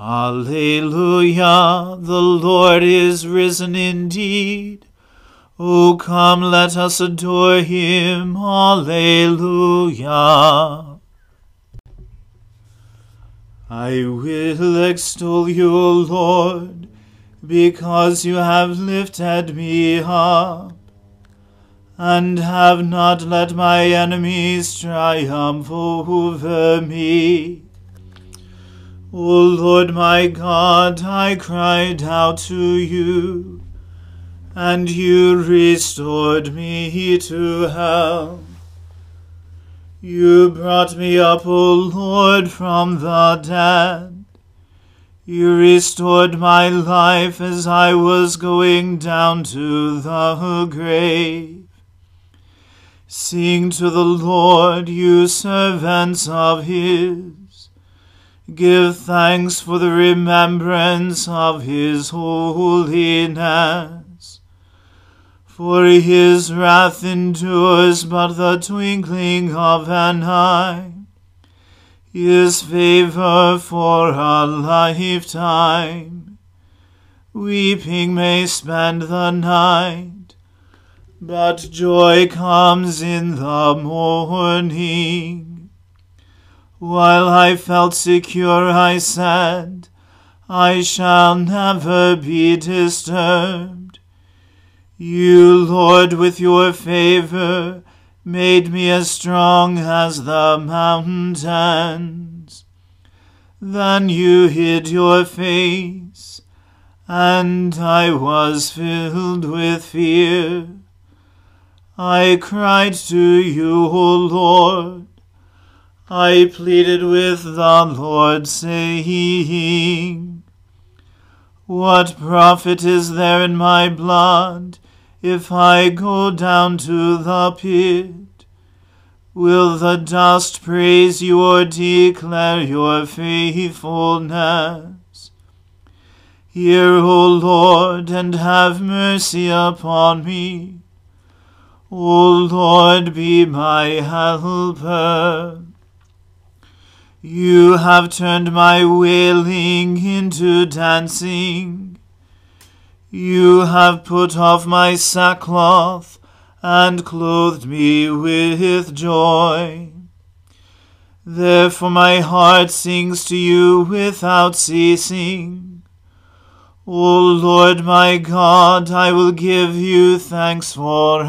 Alleluia, the Lord is risen indeed. O come, let us adore him. Alleluia. I will extol you, O Lord, because you have lifted me up, and have not let my enemies triumph over me. O Lord my God, I cried out to you, and you restored me to health. You brought me up, O Lord, from the dead. You restored my life as I was going down to the grave. Sing to the Lord, you servants of his. Give thanks for the remembrance of his holiness. For his wrath endures but the twinkling of an eye, his favor for a lifetime. Weeping may spend the night, but joy comes in the morning. While I felt secure, I said, I shall never be disturbed. You, Lord, with your favor, made me as strong as the mountains. Then you hid your face, and I was filled with fear. I cried to you, O Lord I pleaded with the Lord, saying, What profit is there in my blood if I go down to the pit? Will the dust praise you or declare your faithfulness? Hear, O Lord, and have mercy upon me. O Lord, be my helper. You have turned my wailing into dancing. You have put off my sackcloth and clothed me with joy. Therefore my heart sings to you without ceasing. O Lord my God, I will give you thanks forever.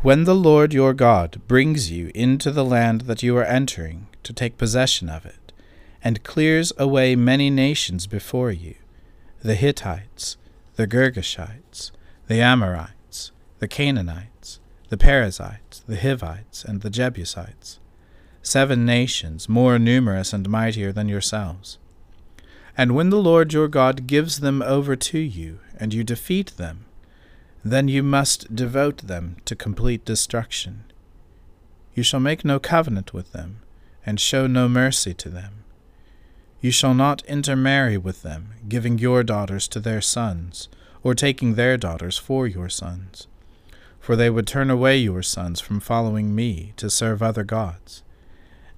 When the Lord your God brings you into the land that you are entering to take possession of it, and clears away many nations before you the Hittites, the Girgashites, the Amorites, the Canaanites, the Perizzites, the Hivites, and the Jebusites, seven nations more numerous and mightier than yourselves. And when the Lord your God gives them over to you, and you defeat them, then you must devote them to complete destruction. You shall make no covenant with them, and show no mercy to them. You shall not intermarry with them, giving your daughters to their sons, or taking their daughters for your sons. For they would turn away your sons from following me to serve other gods.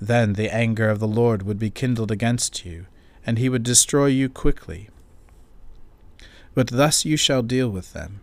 Then the anger of the Lord would be kindled against you, and he would destroy you quickly. But thus you shall deal with them.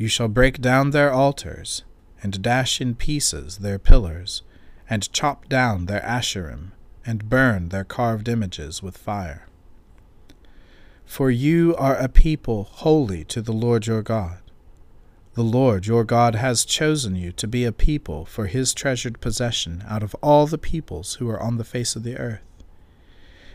You shall break down their altars, and dash in pieces their pillars, and chop down their asherim, and burn their carved images with fire. For you are a people holy to the Lord your God. The Lord your God has chosen you to be a people for his treasured possession out of all the peoples who are on the face of the earth.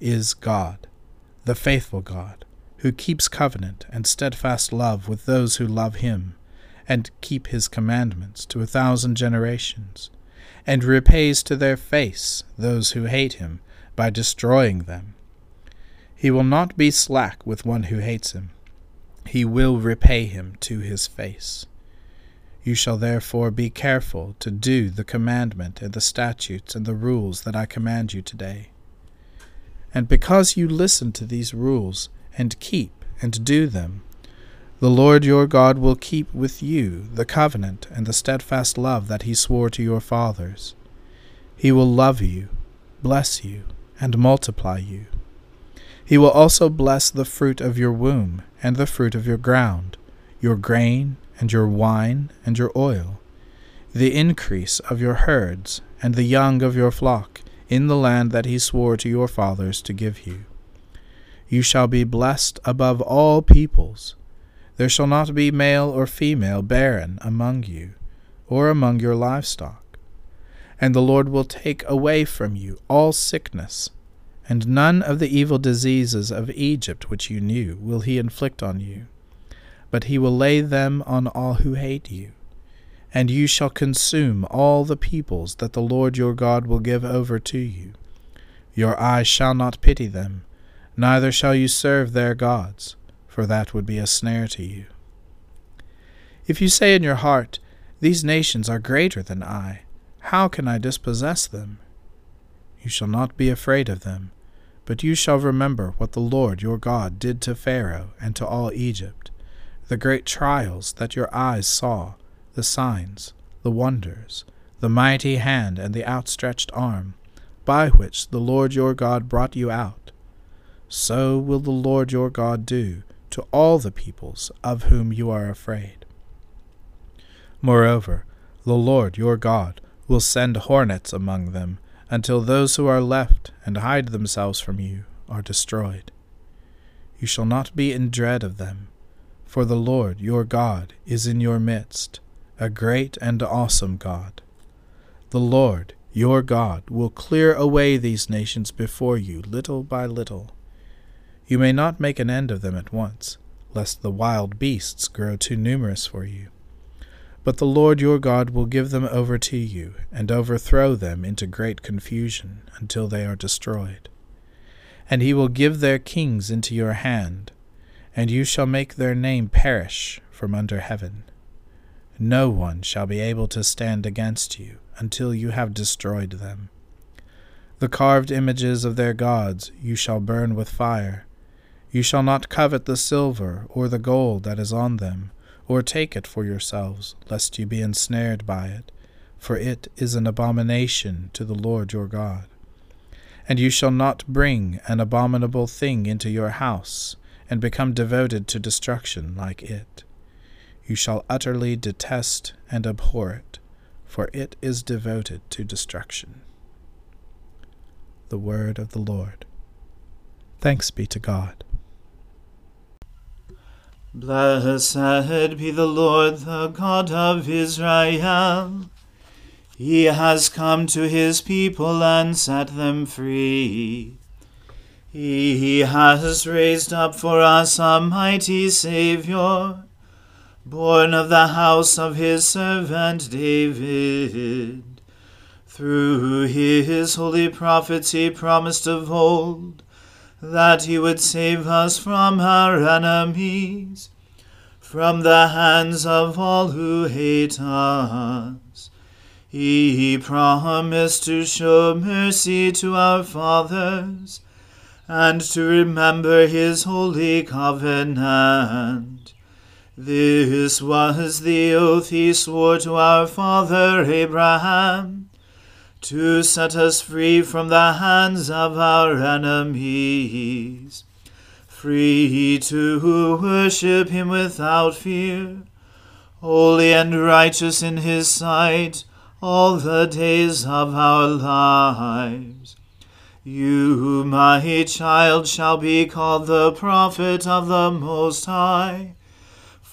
is God, the faithful God, who keeps covenant and steadfast love with those who love him, and keep his commandments to a thousand generations, and repays to their face those who hate him by destroying them. He will not be slack with one who hates him. He will repay him to his face. You shall therefore be careful to do the commandment and the statutes and the rules that I command you today and because you listen to these rules, and keep and do them, the Lord your God will keep with you the covenant and the steadfast love that he swore to your fathers. He will love you, bless you, and multiply you. He will also bless the fruit of your womb and the fruit of your ground, your grain and your wine and your oil, the increase of your herds and the young of your flock in the land that he swore to your fathers to give you. You shall be blessed above all peoples. There shall not be male or female barren among you, or among your livestock. And the Lord will take away from you all sickness, and none of the evil diseases of Egypt which you knew will he inflict on you, but he will lay them on all who hate you and you shall consume all the peoples that the Lord your God will give over to you. Your eyes shall not pity them, neither shall you serve their gods, for that would be a snare to you. If you say in your heart, These nations are greater than I, how can I dispossess them? You shall not be afraid of them, but you shall remember what the Lord your God did to Pharaoh and to all Egypt, the great trials that your eyes saw the signs, the wonders, the mighty hand and the outstretched arm, by which the Lord your God brought you out. So will the Lord your God do to all the peoples of whom you are afraid. Moreover, the Lord your God will send hornets among them, until those who are left and hide themselves from you are destroyed. You shall not be in dread of them, for the Lord your God is in your midst, a great and awesome God. The Lord your God will clear away these nations before you little by little. You may not make an end of them at once, lest the wild beasts grow too numerous for you. But the Lord your God will give them over to you, and overthrow them into great confusion, until they are destroyed. And he will give their kings into your hand, and you shall make their name perish from under heaven. No one shall be able to stand against you until you have destroyed them. The carved images of their gods you shall burn with fire. You shall not covet the silver or the gold that is on them, or take it for yourselves, lest you be ensnared by it, for it is an abomination to the Lord your God. And you shall not bring an abominable thing into your house, and become devoted to destruction like it. You shall utterly detest and abhor it for it is devoted to destruction. The Word of the Lord. Thanks be to God. Blessed be the Lord, the God of Israel. He has come to his people and set them free. He has raised up for us a mighty Saviour born of the house of his servant David. Through his holy prophets he promised of old that he would save us from our enemies, from the hands of all who hate us. He promised to show mercy to our fathers and to remember his holy covenant this was the oath he swore to our father Abraham, to set us free from the hands of our enemies, free to worship him without fear, holy and righteous in his sight all the days of our lives. You, my child, shall be called the prophet of the Most High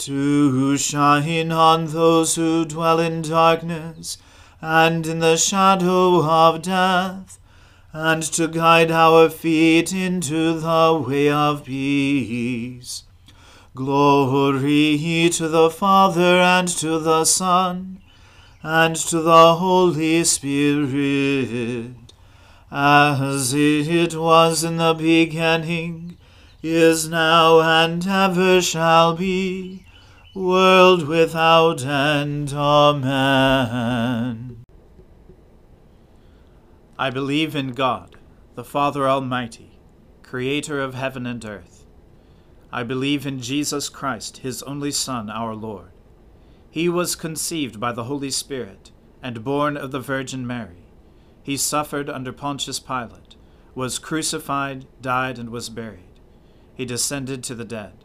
to shine on those who dwell in darkness and in the shadow of death, and to guide our feet into the way of peace. Glory to the Father and to the Son and to the Holy Spirit, as it was in the beginning, is now, and ever shall be world without end. Amen. I believe in God, the Father Almighty, creator of heaven and earth. I believe in Jesus Christ, his only Son, our Lord. He was conceived by the Holy Spirit and born of the Virgin Mary. He suffered under Pontius Pilate, was crucified, died, and was buried. He descended to the dead.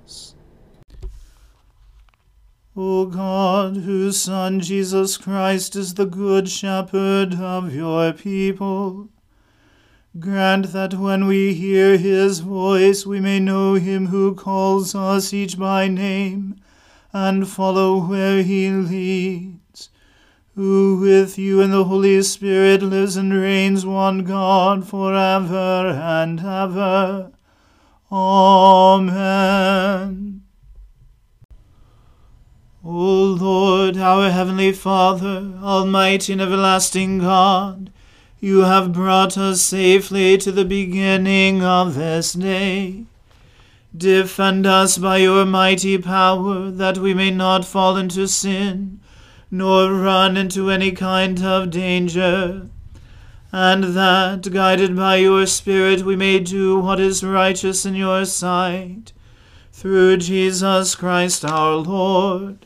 O God, whose Son Jesus Christ is the Good Shepherd of your people, Grant that when we hear his voice we may know him who calls us each by name, and follow where he leads, who with you and the Holy Spirit lives and reigns one God for ever and ever. Amen. O Lord, our heavenly Father, almighty and everlasting God, you have brought us safely to the beginning of this day. Defend us by your mighty power, that we may not fall into sin, nor run into any kind of danger, and that, guided by your Spirit, we may do what is righteous in your sight. Through Jesus Christ our Lord.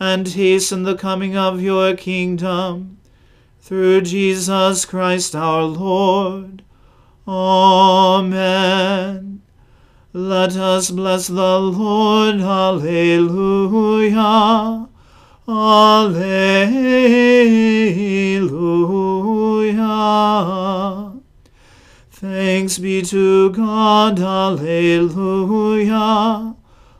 and hasten the coming of your kingdom through Jesus Christ our Lord. Amen. Let us bless the Lord. Alleluia. Alleluia. Thanks be to God. Alleluia.